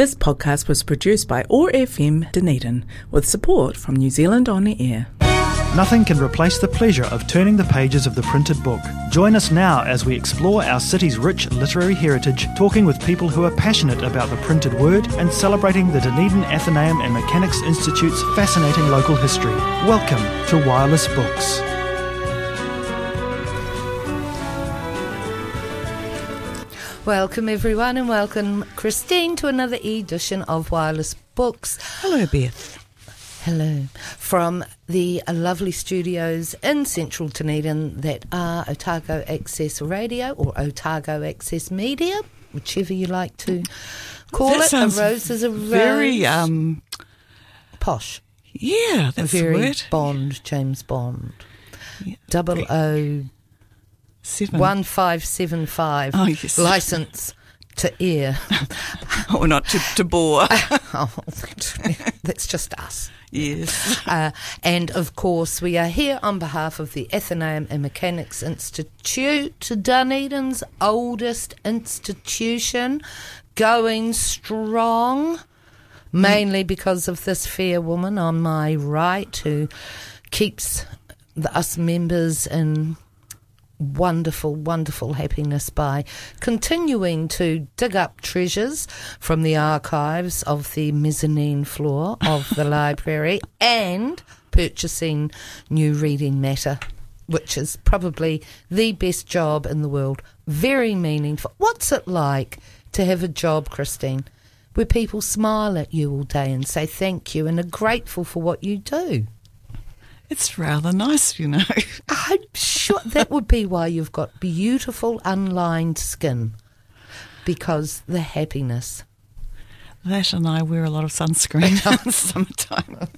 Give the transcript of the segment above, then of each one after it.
This podcast was produced by OAR FM Dunedin with support from New Zealand On Air. Nothing can replace the pleasure of turning the pages of the printed book. Join us now as we explore our city's rich literary heritage, talking with people who are passionate about the printed word and celebrating the Dunedin Athenaeum and Mechanics Institute's fascinating local history. Welcome to Wireless Books. Welcome, everyone, and welcome, Christine, to another edition of Wireless Books. Hello, Beth. Hello. From the lovely studios in central Dunedin that are Otago Access Radio or Otago Access Media, whichever you like to call That it. A rose is a rose. Very, um, posh. yeah, that's very word. Bond, James Bond. Double O Seven. one five seven five. Oh, yes. License to air. Or not to, to bore. oh, that's just us. yes. Uh, and of course, we are here on behalf of the Athenaeum and Mechanics Institute, Dunedin's oldest institution, going strong, mainly because of this fair woman on my right who keeps the, us members in wonderful, wonderful happiness by continuing to dig up treasures from the archives of the mezzanine floor of the library and purchasing new reading matter. Which is probably the best job in the world. Very meaningful. What's it like to have a job, Christine, where people smile at you all day and say thank you and are grateful for what you do? It's rather nice, you know. I'm sure that would be why you've got beautiful unlined skin. Because the happiness. That and I wear a lot of sunscreen in the summertime.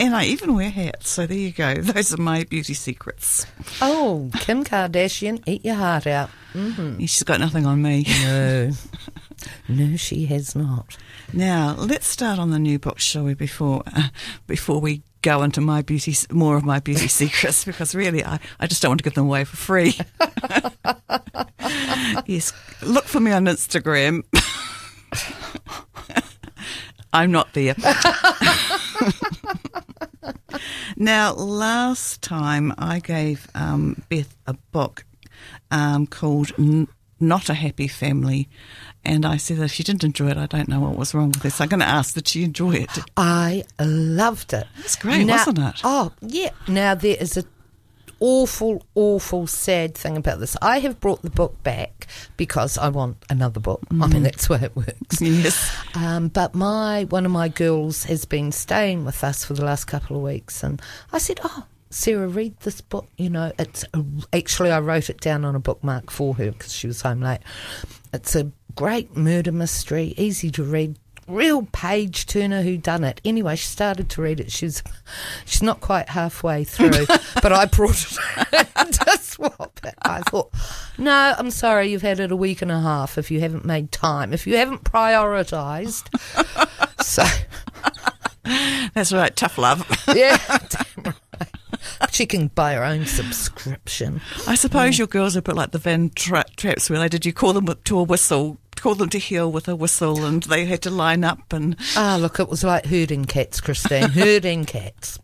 and I even wear hats, so there you go. Those are my beauty secrets. Oh, Kim Kardashian, eat your heart out. Mm-hmm. She's got nothing on me. No. no, she has not. Now, let's start on the new book, shall we, before, uh, before we go into my beauty, more of my beauty secrets, because really I, I just don't want to give them away for free. yes, look for me on Instagram. I'm not there. now, last time I gave um, Beth a book um, called N- Not a Happy Family, and I said that if she didn't enjoy it, I don't know what was wrong with this. I'm going to ask that she enjoy it. I loved it. It's great, Now- wasn't it? Oh, yeah. Now, there is a awful, awful, sad thing about this. I have brought the book back because I want another book. I Mm. mean, that's the way it works. Yes. Um, but my one of my girls has been staying with us for the last couple of weeks, and I said, "Oh, Sarah, read this book. You know, it's a, actually I wrote it down on a bookmark for her because she was home late. It's a great murder mystery, easy to read." Real page turner who done it. Anyway, she started to read it. She's she's not quite halfway through, but I brought it to swap it. I thought, no, I'm sorry, you've had it a week and a half if you haven't made time, if you haven't prioritised. so, That's right. Tough love. yeah. She can buy her own subscription. I suppose your girls are a bit like the Van Tra- Trapps, where they did you call them to a whistle, call them to heel with a whistle, and they had to line up. And Ah, look, it was like herding cats, Christine. herding cats.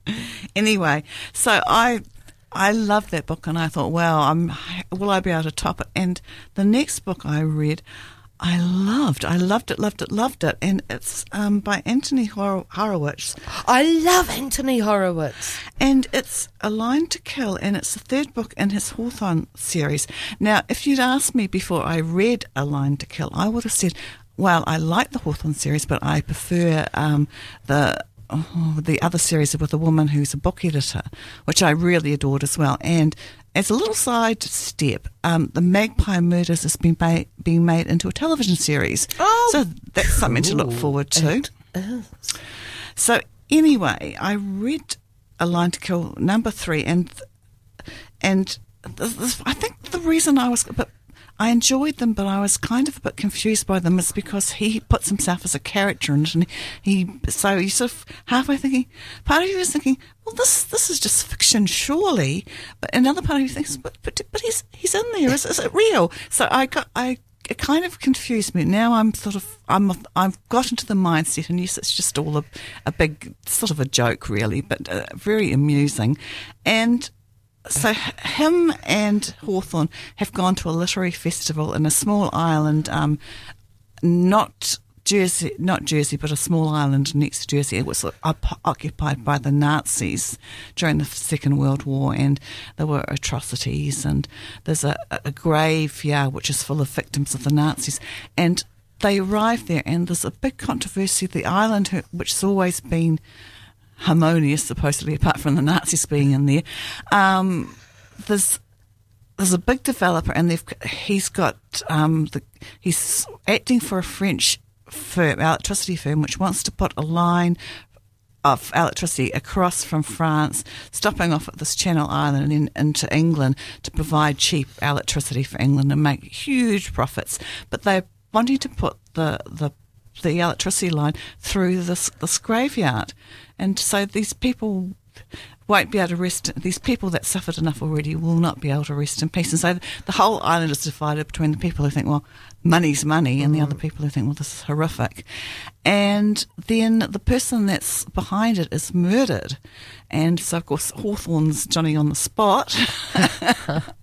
anyway, so I. I loved that book, and I thought, "Wow, I'm will I be able to top it?" And the next book I read, I loved. I loved it, loved it, loved it, and it's um, by Anthony Hor- Horowitz, I love Anthony Horowitz. And it's A Line to Kill, and it's the third book in his Hawthorne series. Now, if you'd asked me before I read A Line to Kill, I would have said, well, I like the Hawthorne series, but I prefer um, the. Oh, the other series with a woman who's a book editor, which I really adored as well. And as a little side step, um, the Magpie Murders has been ba- being made into a television series. Oh, so that's something to look forward to. So anyway, I read A Line to Kill number three, and and th- th- I think the reason I was, but I enjoyed them, but I was kind of a bit confused by them. It's because he puts himself as a character in it, and he so you sort of halfway thinking, part of you is thinking, well, this this is just fiction, surely, but another part of you thinks, but but, but he's he's in there. Is, is it real? So I got I it kind of confused me. Now I'm sort of I'm I've got into the mindset, and yes, it's just all a, a big sort of a joke, really, but uh, very amusing. And so him and Hawthorne have gone to a literary festival in a small island, um, not Jersey, not Jersey, but a small island next to Jersey. It was op- occupied by the Nazis during the Second World War, and there were atrocities. And there's a, a graveyard which is full of victims of the Nazis. And they arrive there, and there's a big controversy. The island, which has always been harmonious, supposedly, apart from the Nazis being in there, um, there's there's a big developer, and they've he's got um, the, he's acting for a French firm, electricity firm, which wants to put a line of electricity across from France, stopping off at this Channel Island and then into England to provide cheap electricity for England and make huge profits. But they're wanting to put the the the electricity line through this this graveyard, and so these people won't be able to rest. These people that suffered enough already will not be able to rest in peace. And so the whole island is divided between the people who think, well, money's money, and mm. the other people who think, well, this is horrific. And then the person that's behind it is murdered. And so, of course, Hawthorne's Johnny on the spot.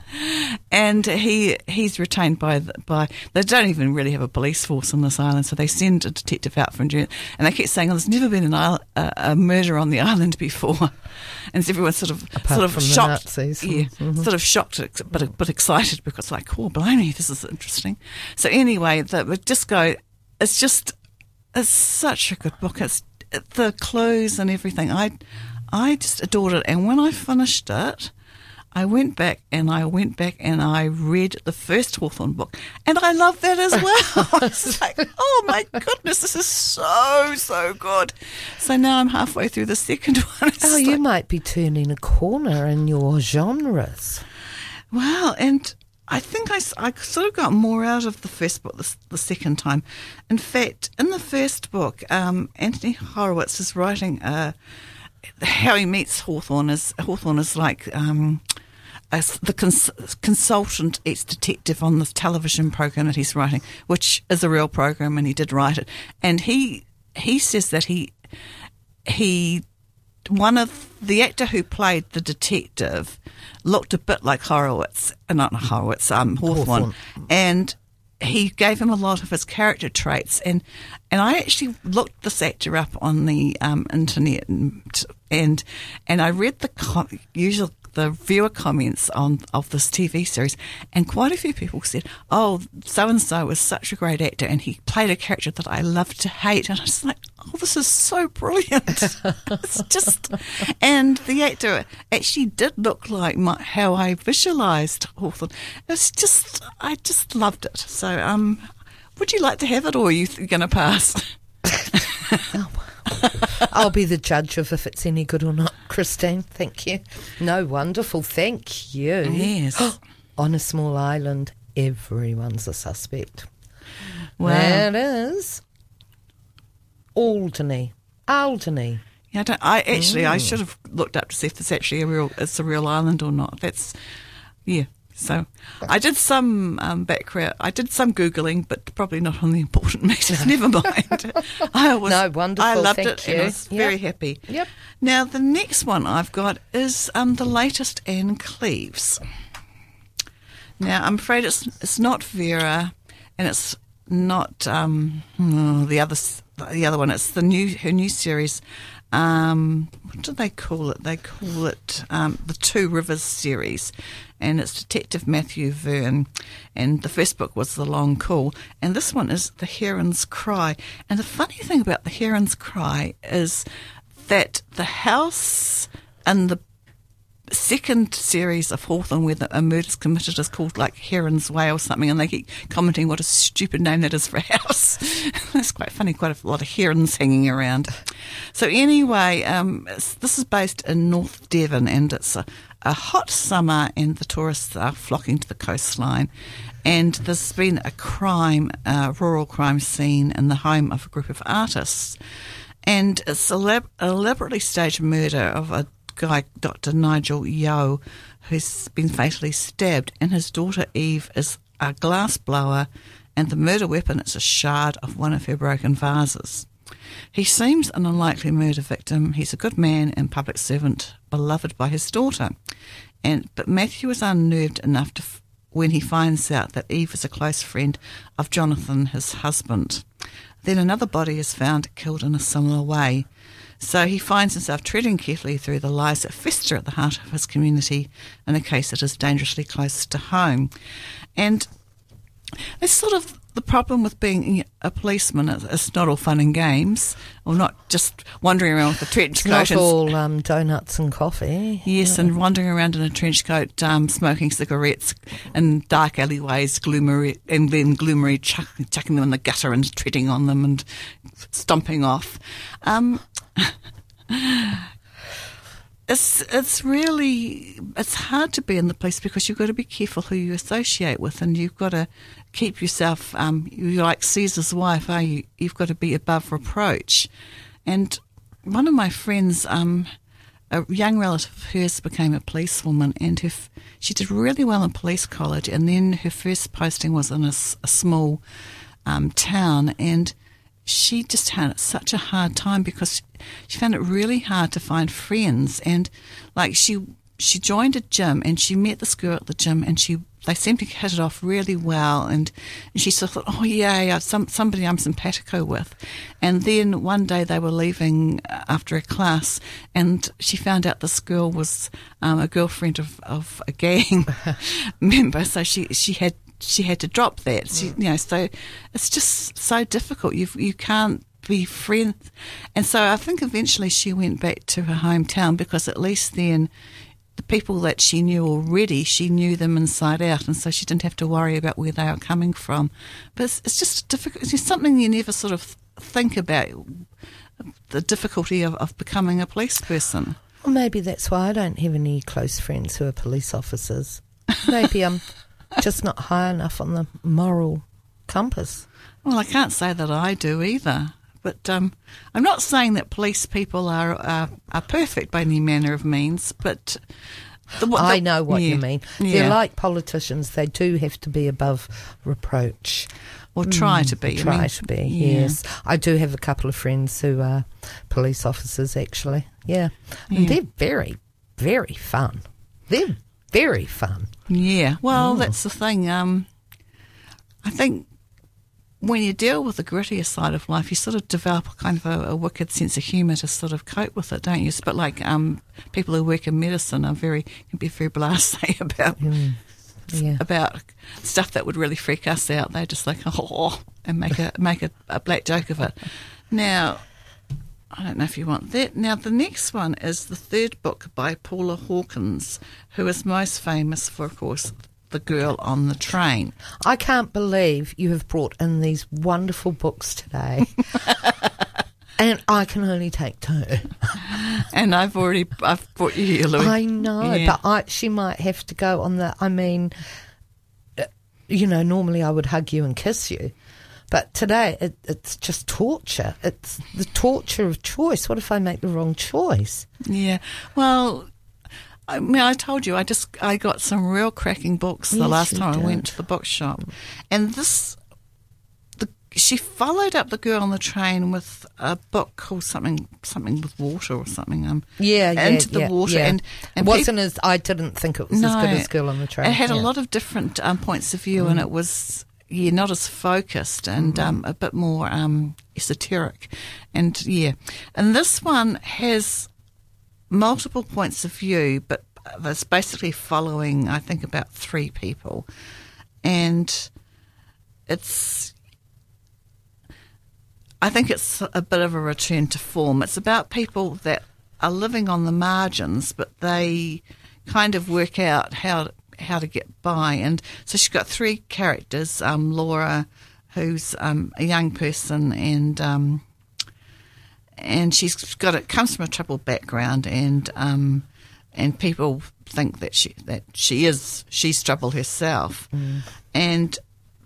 and he he's retained by by they don't even really have a police force on this island, so they send a detective out from June, and they keep saying, "Oh, there's never been an island, a, a murder on the island before," and everyone's sort of Apart sort of shocked, yeah, mm-hmm. sort of shocked, but but excited because like, oh, blimey, this is interesting. So anyway, the disco, it's just it's such a good book. It's the clothes and everything. I I just adored it, and when I finished it. I went back and I went back and I read the first Hawthorne book, and I love that as well. I was like, oh my goodness, this is so, so good. So now I'm halfway through the second one. It's oh, you might be turning a corner in your genres. Well, and I think I, I sort of got more out of the first book the, the second time. In fact, in the first book, um, Anthony Horowitz is writing uh, how he meets Hawthorne is Hawthorne is like um, as the cons- consultant ex detective on the television program that he's writing, which is a real program, and he did write it. And he he says that he he one of the actor who played the detective looked a bit like Horowitz, uh, not Horowitz, um, Hawthorne, Hawthorne. and he gave him a lot of his character traits, and and I actually looked this actor up on the um, internet, and, and and I read the com- usual the viewer comments on of this TV series, and quite a few people said, "Oh, so and so was such a great actor, and he played a character that I love to hate." And I was like, "Oh, this is so brilliant!" it's just, and the actor actually did look like my, how I visualised Hawthorne. It's just, I just loved it. So, um, would you like to have it, or are you going to pass? oh, I'll be the judge of if it's any good or not, Christine. Thank you. No, wonderful. Thank you. Yes. On a small island, everyone's a suspect. Well, there it is. Alderney. Alderney. Yeah, I, I actually mm. I should have looked up to see if it's actually a real it's a real island or not. That's yeah. So I did some um, background. I did some googling, but probably not on the important matters. Never mind. I was no wonderful. I loved it. You. And I was yep. very happy. Yep. Now the next one I've got is um, the latest Ann Cleeves. Now I'm afraid it's it's not Vera, and it's not um, oh, the other the other one. It's the new her new series um, what do they call it? They call it um, the Two Rivers series, and it's Detective Matthew Venn. And the first book was The Long Call, and this one is The Heron's Cry. And the funny thing about The Heron's Cry is that the house and the second series of Hawthorne where the, a murder's committed is called like Heron's Way or something, and they keep commenting what a stupid name that is for a house. That's quite funny, quite a lot of herons hanging around. So, anyway, um, this is based in North Devon, and it's a, a hot summer, and the tourists are flocking to the coastline. And there's been a crime, a rural crime scene in the home of a group of artists. And it's a elaborately staged murder of a guy, Dr. Nigel Yeo, who's been fatally stabbed, and his daughter Eve is a glass blower and the murder weapon is a shard of one of her broken vases. He seems an unlikely murder victim. He's a good man and public servant, beloved by his daughter. And but Matthew is unnerved enough to f- when he finds out that Eve is a close friend of Jonathan, his husband. Then another body is found killed in a similar way. So he finds himself treading carefully through the lies that fester at the heart of his community in a case that is dangerously close to home. And it's sort of the problem with being a policeman. It's, it's not all fun and games, or not just wandering around with a trench coat. Not all um, donuts and coffee. Yes, and wandering around in a trench coat, um, smoking cigarettes in dark alleyways, gloomery, and then gloomery chuck, chucking them in the gutter and treading on them and stomping off. Um, it's it's really it's hard to be in the police because you've got to be careful who you associate with, and you've got to keep yourself. Um, you're like Caesar's wife, are you? You've got to be above reproach. And one of my friends, um, a young relative of hers, became a policewoman, and her she did really well in police college. And then her first posting was in a small um, town, and she just had such a hard time because she found it really hard to find friends. And like she she joined a gym and she met this girl at the gym and she they seemed to hit it off really well. And, and she sort of thought oh yeah, some, somebody I'm simpatico with. And then one day they were leaving after a class and she found out this girl was um, a girlfriend of, of a gang member. So she she had she had to drop that. She, mm. you know, so it's just so difficult. You you can't be friends, and so I think eventually she went back to her hometown because at least then the people that she knew already, she knew them inside out, and so she didn't have to worry about where they were coming from. But it's, it's just difficult. It's just something you never sort of think about the difficulty of, of becoming a police person. Well, maybe that's why I don't have any close friends who are police officers. Maybe I'm just not high enough on the moral compass. Well, I can't say that I do either. But um, I'm not saying that police people are, are are perfect by any manner of means. But the, what I know what yeah, you mean. Yeah. They're like politicians; they do have to be above reproach. or try to be. I Try mean, to be. yeah. Yes, I do have a couple of friends who are police officers. Actually, yeah, and they're very, very fun. They're very fun. Yeah. Well, that's the thing. Um, I think when you deal with the grittier side of life, you sort of develop a kind of a, a wicked sense of humour to sort of cope with it, don't you? It's a bit like um, people who work in medicine are very can be very blasé about Yeah. about stuff that would really freak us out. They're just like oh and make a make a, a black joke of it. Now, I don't know if you want that. Now, the next one is the third book by Paula Hawkins, who is most famous for, of course, The Girl on the Train. I can't believe you have brought in these wonderful books today. and I can only take two. And I've already I've brought you here, Louis. I know, Yeah. but I, she might have to go on the. I mean, uh, you know, normally I would hug you and kiss you. But today it, it's just torture. It's the torture of choice. What if I make the wrong choice? Yeah. Well, I mean, I told you, I just I got some real cracking books the Yes, last you time I went to the bookshop, and this, the she followed up the girl on the train with a book called something something with water or something. Um, Yeah, yeah, into the yeah, water, yeah. and and it wasn't as I didn't think it was as good as Girl on the Train. It had a. Mm. lot of different um, points of view, and it was yeah not as focused and Mm-hmm. um, a bit more um, esoteric, and yeah, and this one has multiple points of view, but it's basically following I think about three people, and it's. I think it's a bit of a return to form. It's about people that are living on the margins, but they kind of work out how how to get by. And so she's got three characters: um, Laura, who's um, a young person, and um, and she's got it comes from a troubled background, and um, and people think that she that she is she's trouble herself, and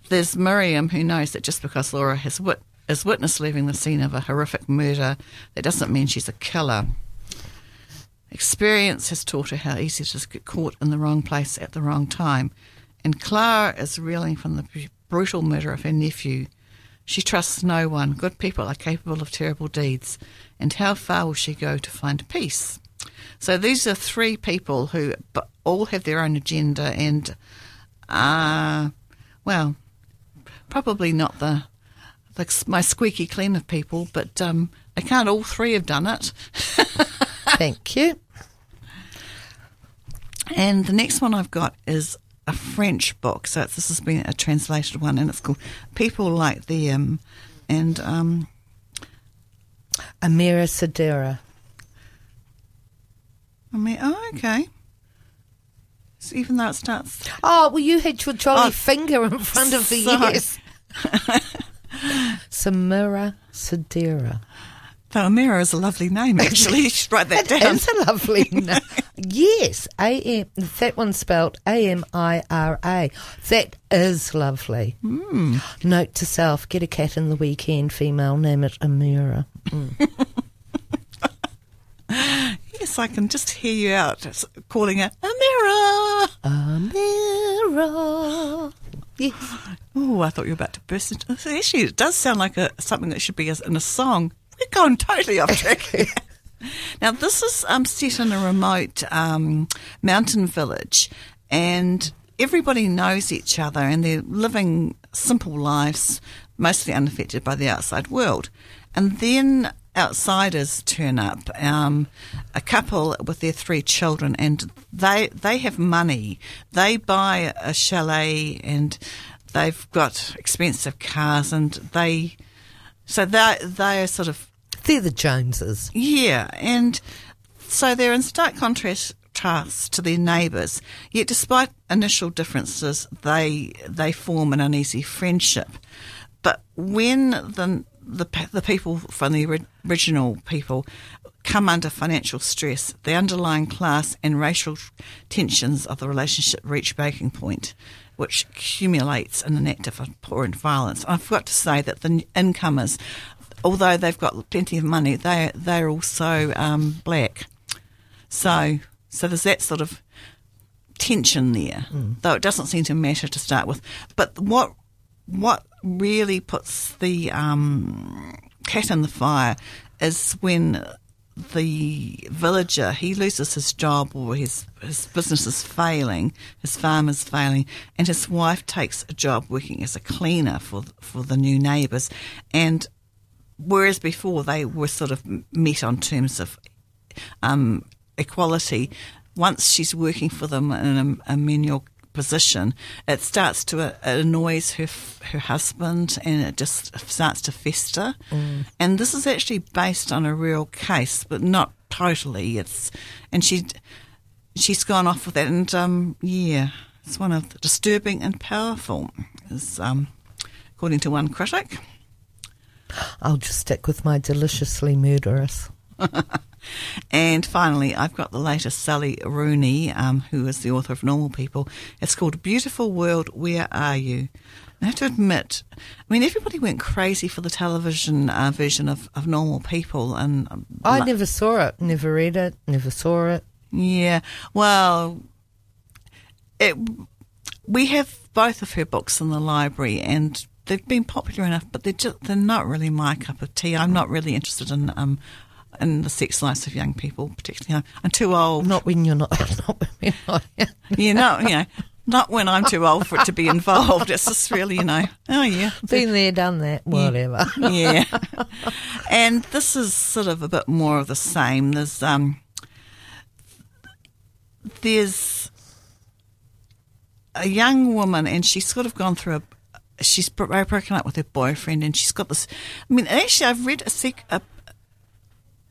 there's Miriam who knows that just because Laura has wit- is witness leaving the scene of a horrific murder, that doesn't mean she's a killer. Experience has taught her how easy it is to get caught in the wrong place at the wrong time. And Clara is reeling from the brutal murder of her nephew. She trusts no one. Good people are capable of terrible deeds. And how far will she go to find peace? So these are three people who all have their own agenda and are, well, probably not the, the my squeaky clean of people, but um, they can't all three have done it. Thank you. And the next one I've got is a French book. So it's, this has been a translated one, and it's called People Like Them. And um, Amira Sedira. I mean, oh, okay. So even though it starts, Oh, well, you had your jolly Oh, finger in front of the sorry. yes. Samira Sedira. Amira is a lovely name, actually. you should write that down. It's a lovely name. yes, A M. That one's spelled A M I R A. That is lovely. Hmm. Note to self: get a cat in the weekend. Female, name it Amira. Hmm. Yes, I can just hear you out calling it Amira. Amira. Yes. Oh, I thought you were about to burst into. Actually, it does sound like a something that should be in a song. We're going totally off track. here. now, this is um, set in a remote um, mountain village, and everybody knows each other, and they're living simple lives, mostly unaffected by the outside world. And then outsiders turn up, um, a couple with their three children, and they they have money. They buy a chalet, and they've got expensive cars, and they so they they are sort of They're the Joneses. yeah, and so they're in stark contrast to their neighbours. Yet, despite initial differences, they they form an uneasy friendship. But when the the, the people from the original people come under financial stress, the underlying class and racial tensions of the relationship reach breaking point, which accumulates in an act of abhorrent violence. I forgot to say that the incomers, although they've got plenty of money, they they're also um, black. So so there's that sort of tension there, though it doesn't seem to matter to start with. But what what really puts the um, cat in the fire is when the villager he loses his job or his his business is failing, his farm is failing, and his wife takes a job working as a cleaner for for the new neighbours, and whereas before they were sort of met on terms of um, equality, once she's working for them in a, a menial position, it starts to uh, it annoys her her husband, and it just starts to fester. And this is actually based on a real case, but not totally. It's and she she's gone off with that, and um, yeah, it's one of the disturbing and powerful, is um, according to one critic. I'll just stick with my deliciously murderous. And finally, I've got the latest Sally Rooney, um, who is the author of Normal People. It's called Beautiful World, Where Are You? I have to admit, I mean, everybody went crazy for the television uh, version of, of Normal People. and um, I never saw it, never read it, never saw it. Yeah, well, it, we have both of her books in the library, and they've been popular enough, but they're just, they're not really my cup of tea. I'm not really interested in um in the sex lives of young people, particularly. I'm, I'm too old. Not when you're not. Not when you're not. you know, you know, not when I'm too old for it to be involved. It's just really, you know, oh yeah, Been there, done that. Whatever. yeah. and this is sort of a bit more of the same. There's um, there's a young woman, and she's sort of gone through a. She's bro- broken up with her boyfriend, and she's got this. I mean, actually, I've read a, sec, a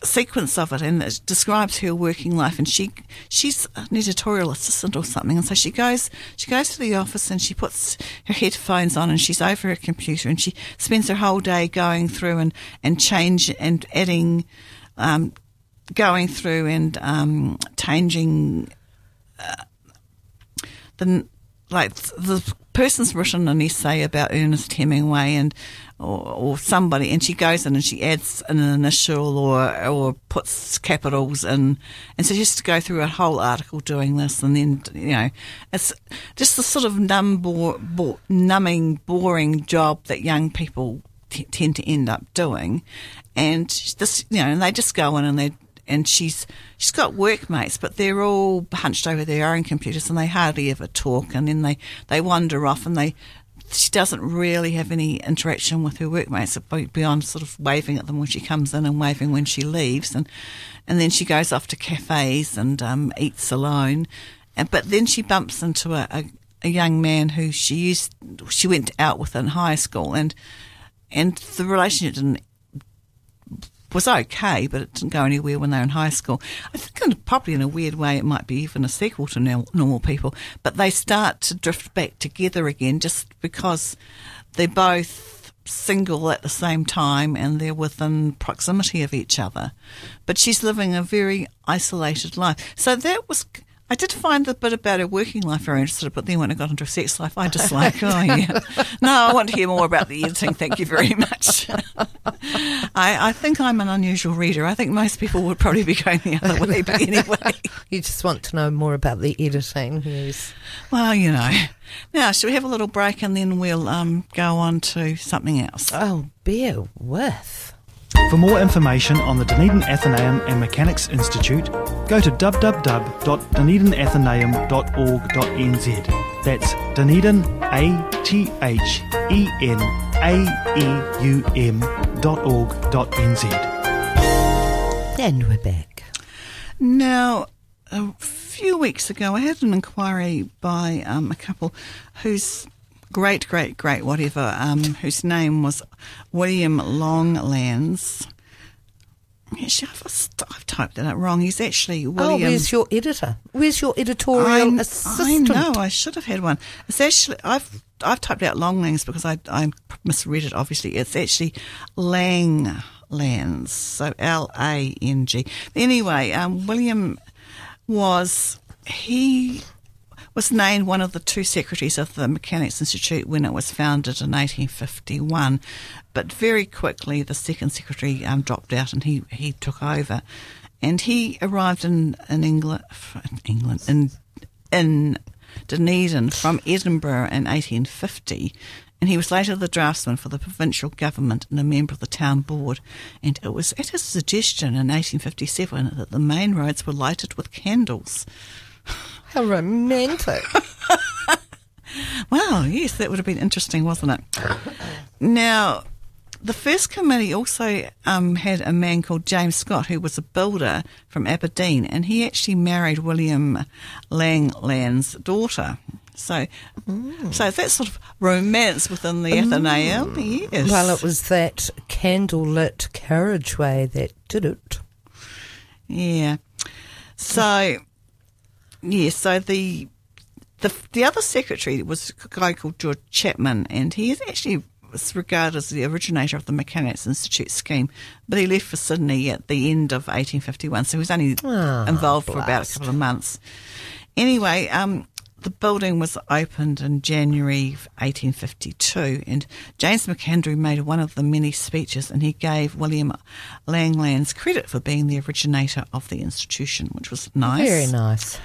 sequence of it, and it describes her working life. And she she's an editorial assistant or something, and so she goes she goes to the office and she puts her headphones on, and she's over her computer, and she spends her whole day going through and and change and adding, um, going through and um, changing the like the person's written an essay about Ernest Hemingway and or, or somebody, and she goes in and she adds an initial or or puts capitals in, and so she has to go through a whole article doing this, and then you know, it's just the sort of numb, bore, bore, numbing, boring job that young people t- tend to end up doing, and this you know, and they just go in and they and she's she's got workmates, but they're all hunched over their own computers and they hardly ever talk. And then they they wander off and they she doesn't really have any interaction with her workmates beyond sort of waving at them when she comes in and waving when she leaves. And and then she goes off to cafes and um, eats alone. And but then she bumps into a, a, a young man who she used she went out with in high school and and the relationship didn't was okay, but it didn't go anywhere when they were in high school. I think probably in a weird way it might be even a sequel to Normal People, but they start to drift back together again just because they're both single at the same time and they're within proximity of each other. But she's living a very isolated life. So that was I did find the bit about her working life very interesting, but then when I got into her sex life, I just like, oh yeah, no, I want to hear more about the editing. Thank you very much. I, I think I'm an unusual reader. I think most people would probably be going the other way, but anyway. you just want to know more about the editing, yes. Well, you know. Now, should we have a little break and then we'll um, go on to something else? Oh, bear with. For more information on the Dunedin Athenaeum and Mechanics Institute, go to www.dunedinathenaeum.org.nz. That's Dunedin, A T H E N A E U M dot org dot nz. And we're back. Now, a few weeks ago, I had an inquiry by um, a couple whose great, great, great, whatever, um, whose name was William Longlands. Actually, I've, I've typed it that wrong. He's actually oh, William. Oh, where's your editor? Where's your editorial I, assistant? I know. I should have had one. It's actually I've I've typed out Longlands because I I misread it. Obviously, it's actually Langlands. So L A N G. Anyway, um, William was he was named one of the two secretaries of the Mechanics Institute when it was founded in 1851. But very quickly, the second secretary um, dropped out and he, he took over. And he arrived in, in England, England, in, in Dunedin from Edinburgh in 1850 and he was later the draftsman for the provincial government and a member of the town board. And it was at his suggestion in 1857 that the main roads were lighted with candles. How romantic. wow, yes, that would have been interesting, wasn't it? Now, the first committee also um, had a man called James Scott, who was a builder from Aberdeen, and he actually married William Langland's daughter. So, mm. so that sort of romance within the Athenaeum, mm. yes. Well, it was that candlelit carriageway that did it. Yeah. So, yeah, so the the the other secretary was a guy called George Chapman, and he is actually was regarded as the originator of the Mechanics Institute scheme, but he left for Sydney at the end of 1851, so he was only oh, involved blast. for about a couple of months. Anyway, um, the building was opened in January 1852, and James Macandrew made one of the many speeches, and he gave William Langlands credit for being the originator of the institution, which was nice. Very nice.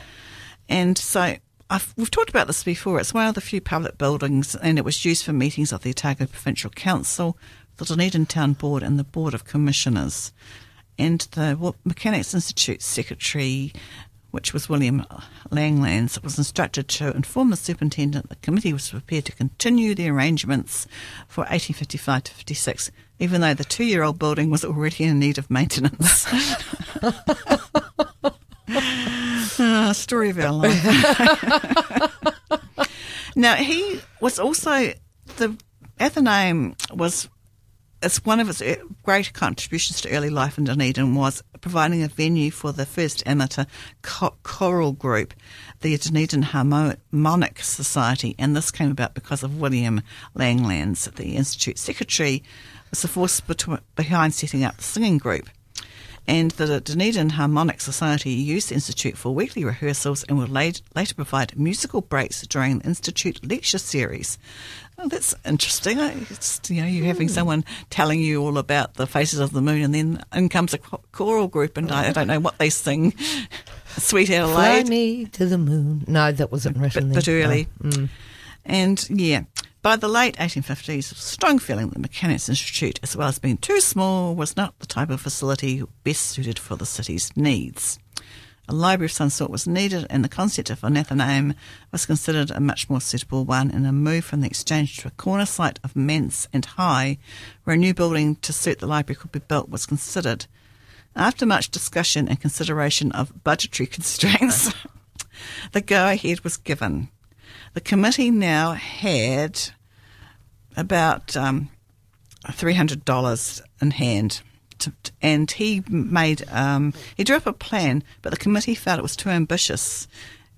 And so I've, we've talked about this before. It's one of the few public buildings, and it was used for meetings of the Otago Provincial Council, the Dunedin Town Board, and the Board of Commissioners. And the Mechanics Institute secretary, which was William Langlands, was instructed to inform the superintendent that the committee was prepared to continue the arrangements for 1855 to 56, even though the two year old building was already in need of maintenance. uh, story of our life. now, he was also, the Athenaeum was, as one of its great contributions to early life in Dunedin was providing a venue for the first amateur choral group, the Dunedin Harmonic Society, and this came about because of William Langlands, the Institute secretary, was the force behind setting up the singing group and the Dunedin Harmonic Society the Institute for weekly rehearsals and will later provide musical breaks during the Institute lecture series. Oh, that's interesting. It's, you know, you're having someone telling you all about the faces of the moon, and then in comes a choral group, and I, I don't know what they sing. Sweet Adeline. Fly me to the moon. No, that wasn't written then. bit early. No. Mm. And yeah, by the late 1850s, a strong feeling that the Mechanics Institute, as well as being too small, was not the type of facility best suited for the city's needs. A library of some sort was needed, and the concept of an Athenaeum was considered a much more suitable one, and a move from the exchange to a corner site of Manse and High, where a new building to suit the library could be built, was considered. After much discussion and consideration of budgetary constraints, the go ahead was given. The committee now had about um, $300 in hand. To, and he made um, he drew up a plan, but the committee felt it was too ambitious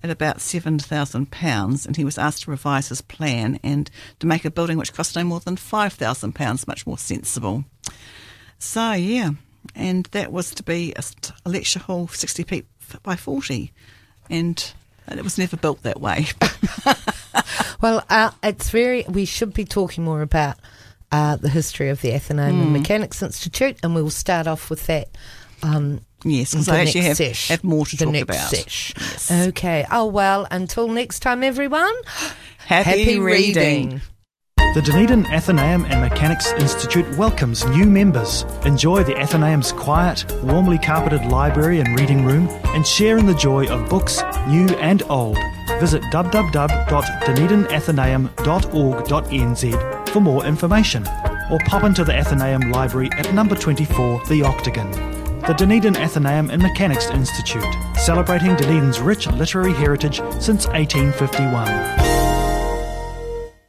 at about seven thousand pounds, and he was asked to revise his plan and to make a building which cost no more than five thousand pounds, much more sensible. So yeah, and that was to be a, lecture hall sixty feet by forty, and it was never built that way. well, uh, it's very. We should be talking more about uh, the history of the Athenaeum and Mechanics Institute, and we'll start off with that. Um, yes, because I actually have, sesh. have more to talk about. Yes. Okay. Oh well. Until next time, everyone. Happy reading. The Dunedin Athenaeum and Mechanics Institute welcomes new members. Enjoy the Athenaeum's quiet, warmly carpeted library and reading room and share in the joy of books, new and old. Visit www.dunedinathenaeum.org.nz for more information or pop into the Athenaeum Library at number 24, The Octagon. The Dunedin Athenaeum and Mechanics Institute, celebrating Dunedin's rich literary heritage since 1851.